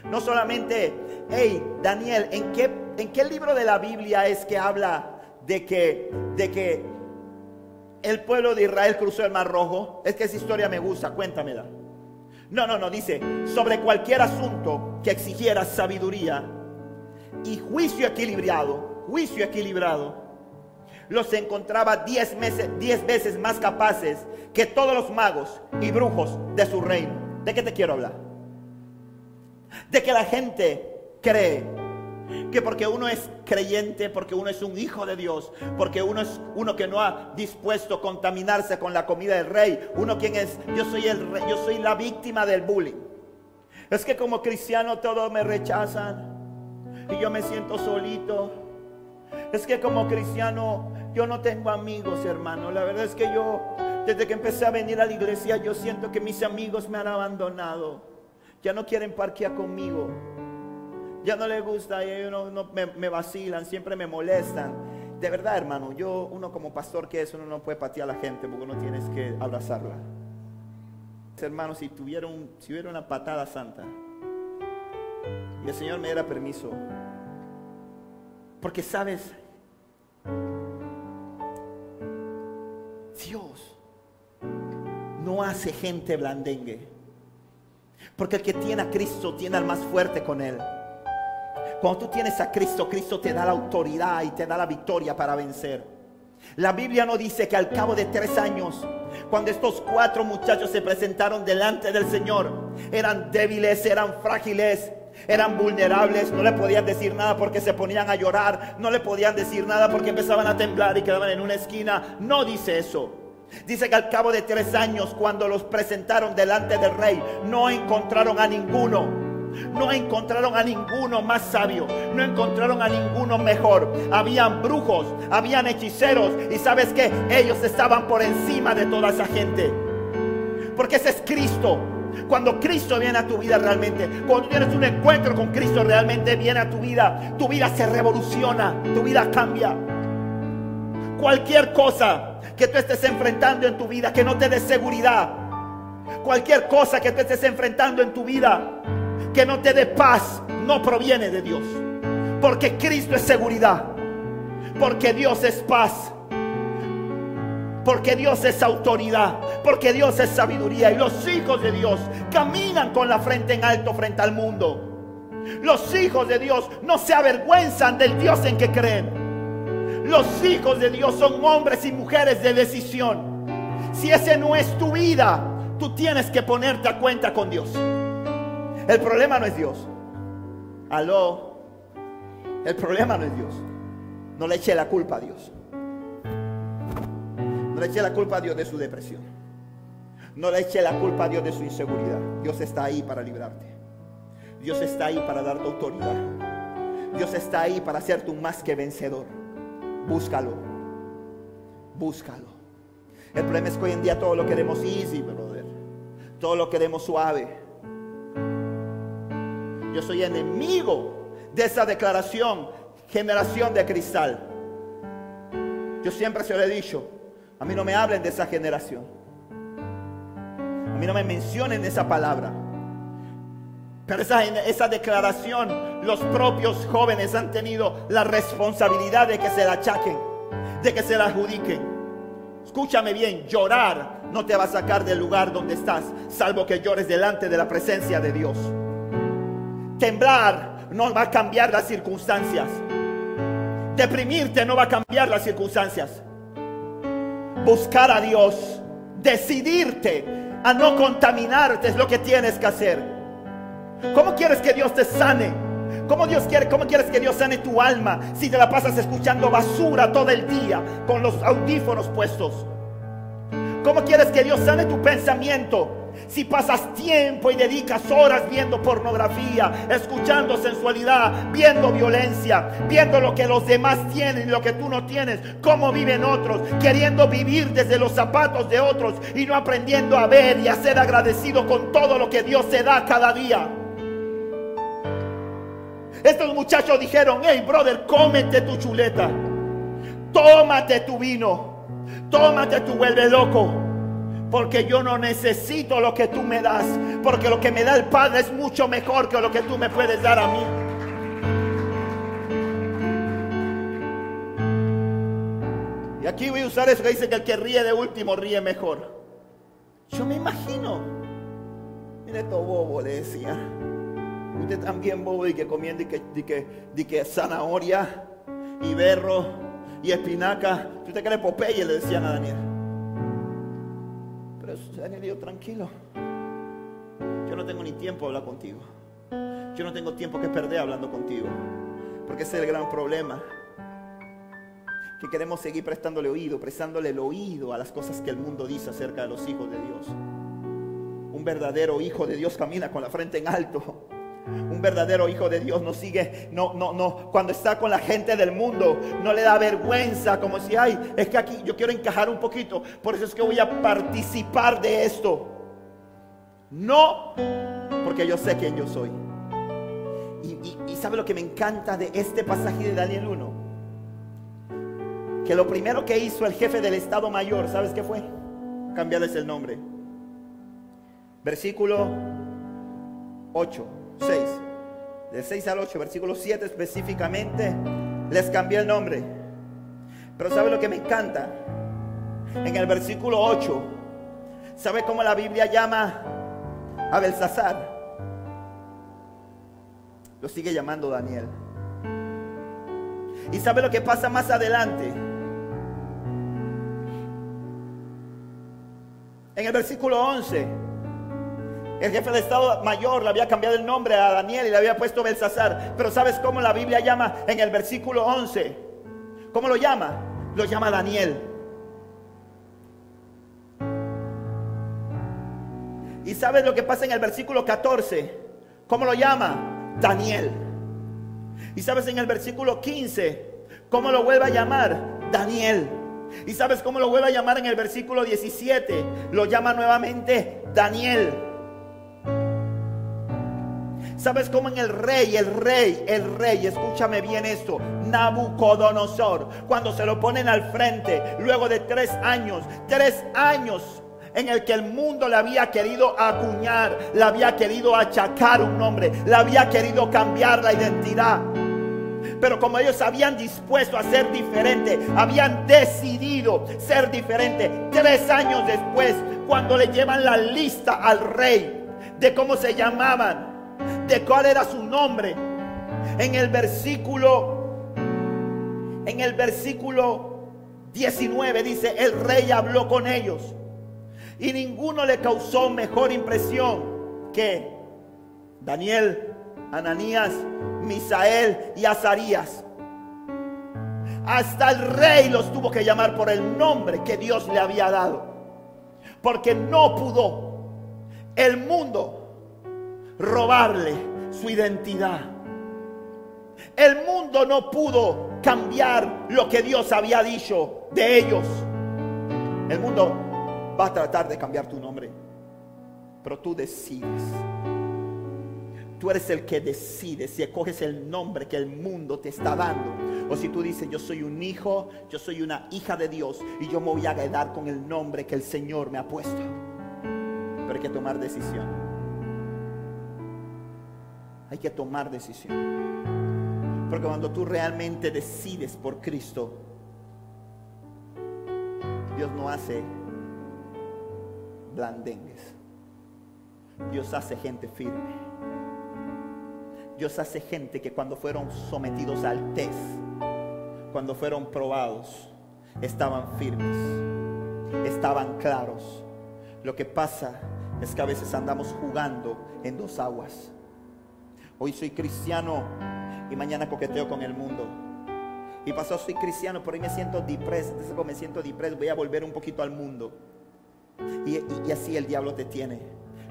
no solamente, hey, Daniel, ¿en qué, ¿en qué libro de la Biblia es que habla de que, de que el pueblo de Israel cruzó el Mar Rojo? Es que esa historia me gusta, cuéntamela. No, no, no, dice, sobre cualquier asunto que exigiera sabiduría y juicio equilibrado, juicio equilibrado, los encontraba diez, meses, diez veces más capaces que todos los magos y brujos de su reino. ¿De qué te quiero hablar? De que la gente cree que porque uno es creyente, porque uno es un hijo de Dios, porque uno es uno que no ha dispuesto a contaminarse con la comida del rey, uno quien es, yo soy el rey, yo soy la víctima del bullying. Es que como cristiano todos me rechazan y yo me siento solito. Es que como cristiano yo no tengo amigos, hermano. La verdad es que yo desde que empecé a venir a la iglesia yo siento que mis amigos me han abandonado. Ya no quieren parquear conmigo ya no les gusta y no, me, vacilan, siempre me molestan. De verdad, hermano, yo, uno como pastor que es, uno no puede patear a la gente porque uno tienes que abrazarla. Hermano, si tuviera, si hubiera una patada santa y el Señor me diera permiso, porque sabes, Dios no hace gente blandengue. Porque el que tiene a Cristo tiene al más fuerte con él. Cuando tú tienes a Cristo, Cristo te da la autoridad y te da la victoria para vencer. La Biblia no dice que al cabo de tres años, cuando estos cuatro muchachos se presentaron delante del Señor, eran débiles, eran frágiles, eran vulnerables, no le podían decir nada porque se ponían a llorar, no le podían decir nada porque empezaban a temblar y quedaban en una esquina. No dice eso. Dice que al cabo de tres años, cuando los presentaron delante del rey, no encontraron a ninguno no encontraron a ninguno más sabio, no encontraron a ninguno mejor. Habían brujos, habían hechiceros y sabes que ellos estaban por encima de toda esa gente. Porque ese es Cristo. Cuando Cristo viene a tu vida realmente, cuando tienes un encuentro con Cristo realmente viene a tu vida, tu vida se revoluciona, tu vida cambia. Cualquier cosa que tú estés enfrentando en tu vida que no te dé seguridad. Cualquier cosa que tú estés enfrentando en tu vida que no te dé paz no proviene de Dios. Porque Cristo es seguridad. Porque Dios es paz. Porque Dios es autoridad. Porque Dios es sabiduría. Y los hijos de Dios caminan con la frente en alto frente al mundo. Los hijos de Dios no se avergüenzan del Dios en que creen. Los hijos de Dios son hombres y mujeres de decisión. Si ese no es tu vida, tú tienes que ponerte a cuenta con Dios. El problema no es Dios. Aló. El problema no es Dios. No le eche la culpa a Dios. No le eche la culpa a Dios de su depresión. No le eche la culpa a Dios de su inseguridad. Dios está ahí para librarte. Dios está ahí para darte autoridad. Dios está ahí para hacerte un más que vencedor. Búscalo. Búscalo. El problema es que hoy en día todo lo queremos easy, brother. Todo lo queremos suave. Yo soy enemigo de esa declaración, generación de cristal. Yo siempre se lo he dicho, a mí no me hablen de esa generación. A mí no me mencionen esa palabra. Pero esa, esa declaración, los propios jóvenes han tenido la responsabilidad de que se la achaquen, de que se la adjudiquen. Escúchame bien, llorar no te va a sacar del lugar donde estás, salvo que llores delante de la presencia de Dios. Temblar no va a cambiar las circunstancias. Deprimirte no va a cambiar las circunstancias. Buscar a Dios, decidirte a no contaminarte es lo que tienes que hacer. ¿Cómo quieres que Dios te sane? ¿Cómo, Dios quiere, ¿Cómo quieres que Dios sane tu alma si te la pasas escuchando basura todo el día con los audífonos puestos? ¿Cómo quieres que Dios sane tu pensamiento si pasas tiempo y dedicas horas viendo pornografía, escuchando sensualidad, viendo violencia, viendo lo que los demás tienen y lo que tú no tienes, cómo viven otros, queriendo vivir desde los zapatos de otros y no aprendiendo a ver y a ser agradecido con todo lo que Dios te da cada día. Estos muchachos dijeron, hey brother, cómete tu chuleta, tómate tu vino, tómate tu vuelve loco. Porque yo no necesito lo que tú me das. Porque lo que me da el Padre es mucho mejor que lo que tú me puedes dar a mí. Y aquí voy a usar eso que dice que el que ríe de último ríe mejor. Yo me imagino. Mire todo bobo, le decía. Usted también bobo y que comiendo y que, y que, y que zanahoria y berro y espinaca. ¿Usted cree Popeye? Le decían a Daniel. Tranquilo. Yo no tengo ni tiempo de hablar contigo. Yo no tengo tiempo que perder hablando contigo. Porque ese es el gran problema. Que queremos seguir prestándole oído, prestándole el oído a las cosas que el mundo dice acerca de los hijos de Dios. Un verdadero hijo de Dios camina con la frente en alto. Un verdadero hijo de Dios no sigue, no, no, no. Cuando está con la gente del mundo, no le da vergüenza, como si, ay, es que aquí yo quiero encajar un poquito, por eso es que voy a participar de esto. No, porque yo sé quién yo soy. Y, y sabe lo que me encanta de este pasaje de Daniel 1? Que lo primero que hizo el jefe del Estado Mayor, ¿sabes qué fue? Cambiarles el nombre. Versículo 8. 6. Del 6 al 8, versículo 7 específicamente, les cambié el nombre. Pero ¿sabe lo que me encanta? En el versículo 8, ¿sabe cómo la Biblia llama a Belsasar? Lo sigue llamando Daniel. ¿Y sabe lo que pasa más adelante? En el versículo 11 el jefe de Estado Mayor le había cambiado el nombre a Daniel y le había puesto Belsasar. Pero ¿sabes cómo la Biblia llama en el versículo 11? ¿Cómo lo llama? Lo llama Daniel. ¿Y sabes lo que pasa en el versículo 14? ¿Cómo lo llama? Daniel. ¿Y sabes en el versículo 15? ¿Cómo lo vuelve a llamar? Daniel. ¿Y sabes cómo lo vuelve a llamar en el versículo 17? Lo llama nuevamente Daniel. ¿Sabes cómo en el rey, el rey, el rey, escúchame bien esto, Nabucodonosor. Cuando se lo ponen al frente, luego de tres años, tres años en el que el mundo le había querido acuñar, le había querido achacar un nombre, le había querido cambiar la identidad. Pero como ellos habían dispuesto a ser diferente, habían decidido ser diferente, tres años después, cuando le llevan la lista al rey de cómo se llamaban, de cuál era su nombre, en el versículo, en el versículo 19 dice, el rey habló con ellos y ninguno le causó mejor impresión que Daniel, Ananías, Misael y Azarías. Hasta el rey los tuvo que llamar por el nombre que Dios le había dado. Porque no pudo el mundo robarle su identidad. El mundo no pudo cambiar lo que Dios había dicho de ellos. El mundo va a tratar de cambiar tu nombre, pero tú decides. Tú eres el que decide si escoges el nombre que el mundo te está dando. O si tú dices, yo soy un hijo, yo soy una hija de Dios y yo me voy a quedar con el nombre que el Señor me ha puesto. Pero hay que tomar decisión. Hay que tomar decisión. Porque cuando tú realmente decides por Cristo, Dios no hace blandengues. Dios hace gente firme. Dios hace gente que cuando fueron sometidos al test, cuando fueron probados, estaban firmes, estaban claros. Lo que pasa es que a veces andamos jugando en dos aguas. Hoy soy cristiano y mañana coqueteo con el mundo. Y pasó, soy cristiano, pero hoy me siento depreso. Me siento depreso, voy a volver un poquito al mundo. Y así el diablo te tiene.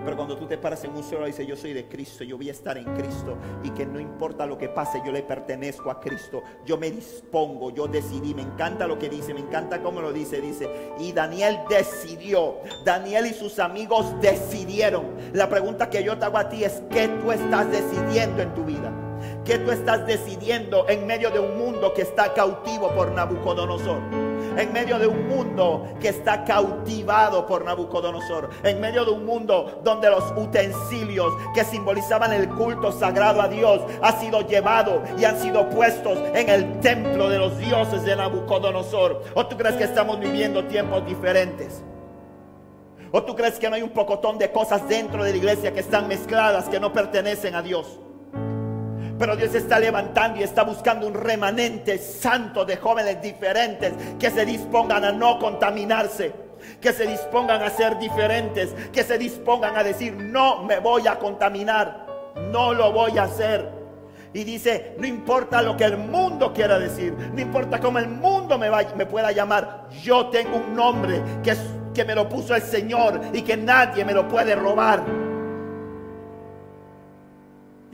Pero cuando tú te paras en un suelo y dices, yo soy de Cristo, yo voy a estar en Cristo y que no importa lo que pase, yo le pertenezco a Cristo. Yo me dispongo, yo decidí, me encanta lo que dice, me encanta cómo lo dice, dice. Y Daniel decidió, Daniel y sus amigos decidieron. La pregunta que yo te hago a ti es, ¿qué tú estás decidiendo en tu vida? ¿Qué tú estás decidiendo en medio de un mundo que está cautivo por Nabucodonosor? En medio de un mundo que está cautivado por Nabucodonosor, en medio de un mundo donde los utensilios que simbolizaban el culto sagrado a Dios han sido llevados y han sido puestos en el templo de los dioses de Nabucodonosor. ¿O tú crees que estamos viviendo tiempos diferentes? ¿O tú crees que no hay un pocotón de cosas dentro de la iglesia que están mezcladas, que no pertenecen a Dios? Pero Dios está levantando y está buscando un remanente santo de jóvenes diferentes que se dispongan a no contaminarse, que se dispongan a ser diferentes, que se dispongan a decir, no me voy a contaminar, no lo voy a hacer. Y dice, no importa lo que el mundo quiera decir, no importa cómo el mundo me, me pueda llamar, yo tengo un nombre que, que me lo puso el Señor y que nadie me lo puede robar.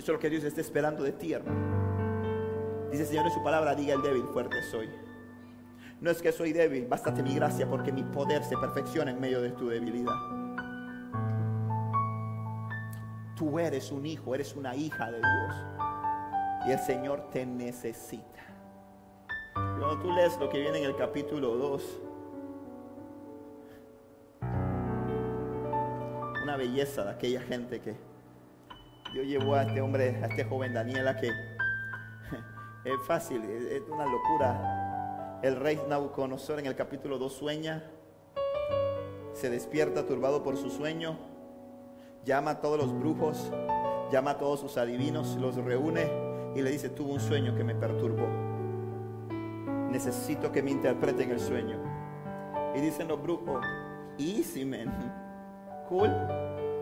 Eso es lo que Dios está esperando de ti, hermano. Dice Señor en su palabra, diga el débil, fuerte soy. No es que soy débil, bástate mi gracia porque mi poder se perfecciona en medio de tu debilidad. Tú eres un hijo, eres una hija de Dios. Y el Señor te necesita. Cuando tú lees lo que viene en el capítulo 2, una belleza de aquella gente que Dios llevó a este hombre, a este joven Daniela que [laughs] es fácil, es una locura. El rey Nabucodonosor en el capítulo 2 sueña, se despierta turbado por su sueño, llama a todos los brujos, llama a todos sus adivinos, los reúne y le dice, tuve un sueño que me perturbó. Necesito que me interpreten el sueño. Y dicen los brujos, easy man, [laughs] cool,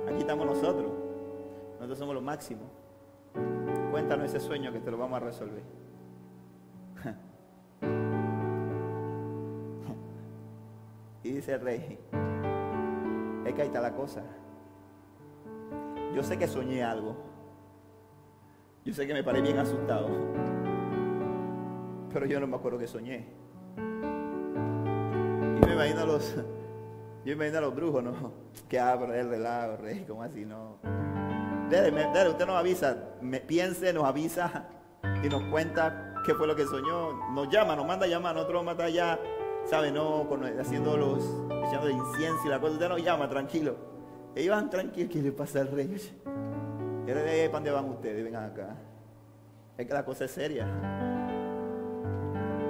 aquí estamos nosotros. Nosotros somos lo máximo. Cuéntanos ese sueño que te lo vamos a resolver. [laughs] y dice el rey, es que ahí está la cosa. Yo sé que soñé algo. Yo sé que me paré bien asustado. Pero yo no me acuerdo que soñé. Y me imagino a los, [laughs] yo me imagino a los brujos, ¿no? Que abro el relajo, rey, como así, no usted nos avisa, me, piense, nos avisa y nos cuenta qué fue lo que soñó. Nos llama, nos manda a llamar, nosotros vamos a allá, ¿sabe? No, haciendo los, echando incienso y la cosa. Usted nos llama, tranquilo. Ellos van tranquilos, ¿qué le pasa al rey? Y de ahí, ¿para dónde van ustedes? Vengan acá. Es que la cosa es seria.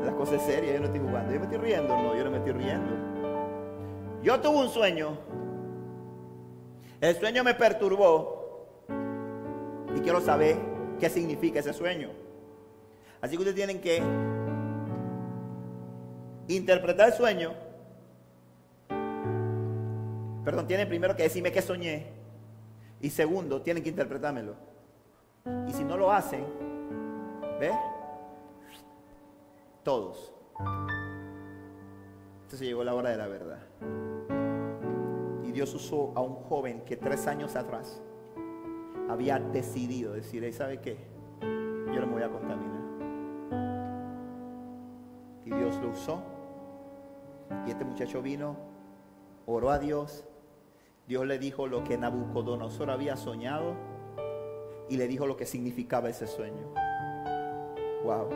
La cosa es seria, yo no estoy jugando. Yo me estoy riendo, no, yo no me estoy riendo. Yo tuve un sueño. El sueño me perturbó. Y quiero saber qué significa ese sueño. Así que ustedes tienen que interpretar el sueño. Perdón, tienen primero que decirme qué soñé. Y segundo, tienen que interpretármelo. Y si no lo hacen, ¿ves? Todos. Entonces llegó la hora de la verdad. Y Dios usó a un joven que tres años atrás había decidido decir, ¿sabe qué? Yo no me voy a contaminar. Y Dios lo usó. Y este muchacho vino, oró a Dios. Dios le dijo lo que Nabucodonosor había soñado y le dijo lo que significaba ese sueño. Wow.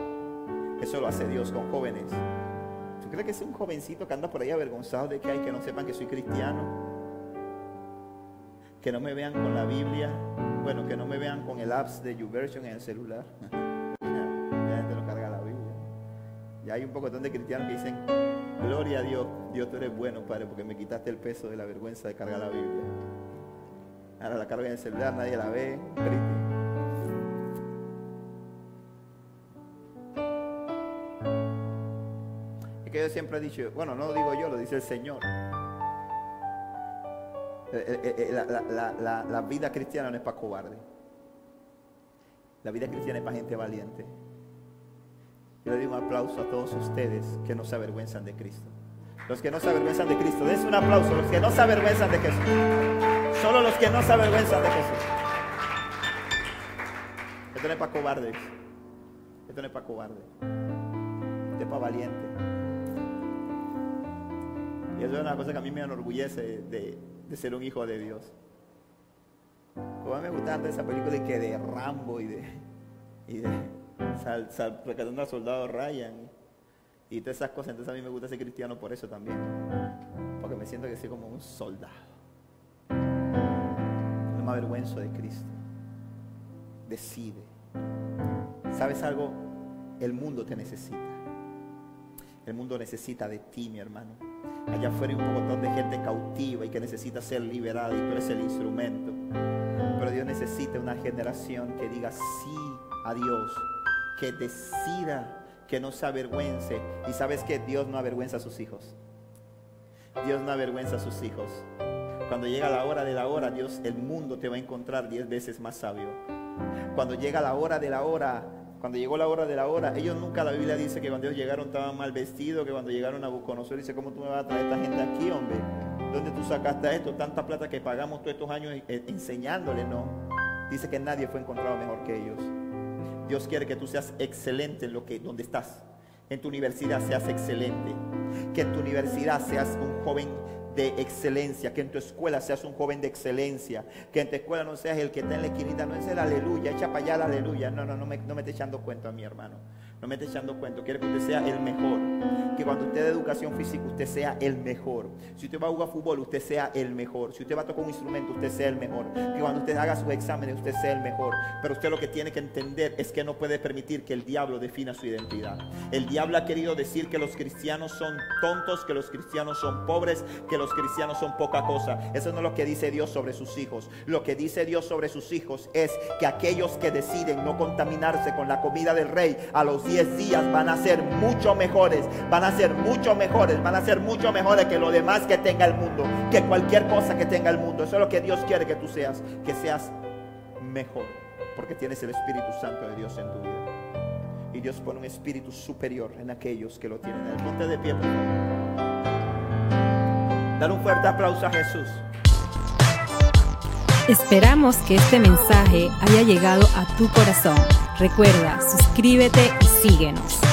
Eso lo hace Dios con jóvenes. ¿Tú crees que es un jovencito que anda por ahí avergonzado de que hay que no sepan que soy cristiano? Que no me vean con la Biblia. Bueno, que no me vean con el apps de YouVersion en el celular. [laughs] La gente no carga la Biblia. Y hay un poco de cristianos que dicen, gloria a Dios, Dios tú eres bueno, Padre, porque me quitaste el peso de la vergüenza de cargar la Biblia. Ahora la carga en el celular, nadie la ve. Es que yo siempre he dicho, bueno, no lo digo yo, lo dice el Señor. Eh, eh, eh, la, vida cristiana no es para cobarde. La vida cristiana es para gente valiente. Yo le doy un aplauso a todos ustedes que no se avergüenzan de Cristo. Los que no se avergüenzan de Cristo, dense un aplauso. Los que no se avergüenzan de Jesús. Solo los que no se avergüenzan de Jesús. Esto no es para cobardes. Esto no es para cobardes. Esto es para valientes. Y eso es una cosa que a mí me enorgullece de, de ser un hijo de Dios. Como me gusta tanto esa película de que de Rambo y de, y de sal, sal, rescatando al soldado Ryan y todas esas cosas. Entonces a mí me gusta ser cristiano por eso también. Porque me siento que soy como un soldado. No me avergüenzo de Cristo. Decide. ¿Sabes algo? El mundo te necesita. El mundo necesita de ti, mi hermano. Allá afuera hay un montón de gente cautiva y que necesita ser liberada y tú eres el instrumento. Pero Dios necesita una generación que diga sí a Dios, que decida que no se avergüence. Y sabes que Dios no avergüenza a sus hijos. Dios no avergüenza a sus hijos. Cuando llega la hora de la hora, Dios, el mundo te va a encontrar diez veces más sabio. Cuando llega la hora de la hora, cuando llegó la hora de la hora, ellos nunca, la Biblia dice que cuando ellos llegaron estaban mal vestidos, que cuando llegaron a Buconosor dice, ¿cómo tú me vas a traer esta gente aquí, hombre? ¿Dónde tú sacaste esto? Tanta plata que pagamos todos estos años eh, enseñándole, ¿no? Dice que nadie fue encontrado mejor que ellos. Dios quiere que tú seas excelente en lo que, donde estás. En tu universidad seas excelente. Que en tu universidad seas un joven de excelencia, que en tu escuela seas un joven de excelencia, que en tu escuela no seas el que está en la esquinita, no es el aleluya, echa para allá el aleluya, no, no, no me, no me esté echando cuento a mi hermano. No me esté echando cuento. Quiero que usted sea el mejor. Que cuando usted de educación física, usted sea el mejor. Si usted va a jugar fútbol, usted sea el mejor. Si usted va a tocar un instrumento, usted sea el mejor. Que cuando usted haga sus exámenes, usted sea el mejor. Pero usted lo que tiene que entender es que no puede permitir que el diablo defina su identidad. El diablo ha querido decir que los cristianos son tontos, que los cristianos son pobres, que los cristianos son poca cosa. Eso no es lo que dice Dios sobre sus hijos. Lo que dice Dios sobre sus hijos es que aquellos que deciden no contaminarse con la comida del rey a los 10 días van a ser mucho mejores, van a ser mucho mejores, van a ser mucho mejores que lo demás que tenga el mundo, que cualquier cosa que tenga el mundo. Eso es lo que Dios quiere que tú seas, que seas mejor, porque tienes el Espíritu Santo de Dios en tu vida. Y Dios pone un espíritu superior en aquellos que lo tienen. El monte de pie, por Dar un fuerte aplauso a Jesús. Esperamos que este mensaje haya llegado a tu corazón. Recuerda, suscríbete y síguenos.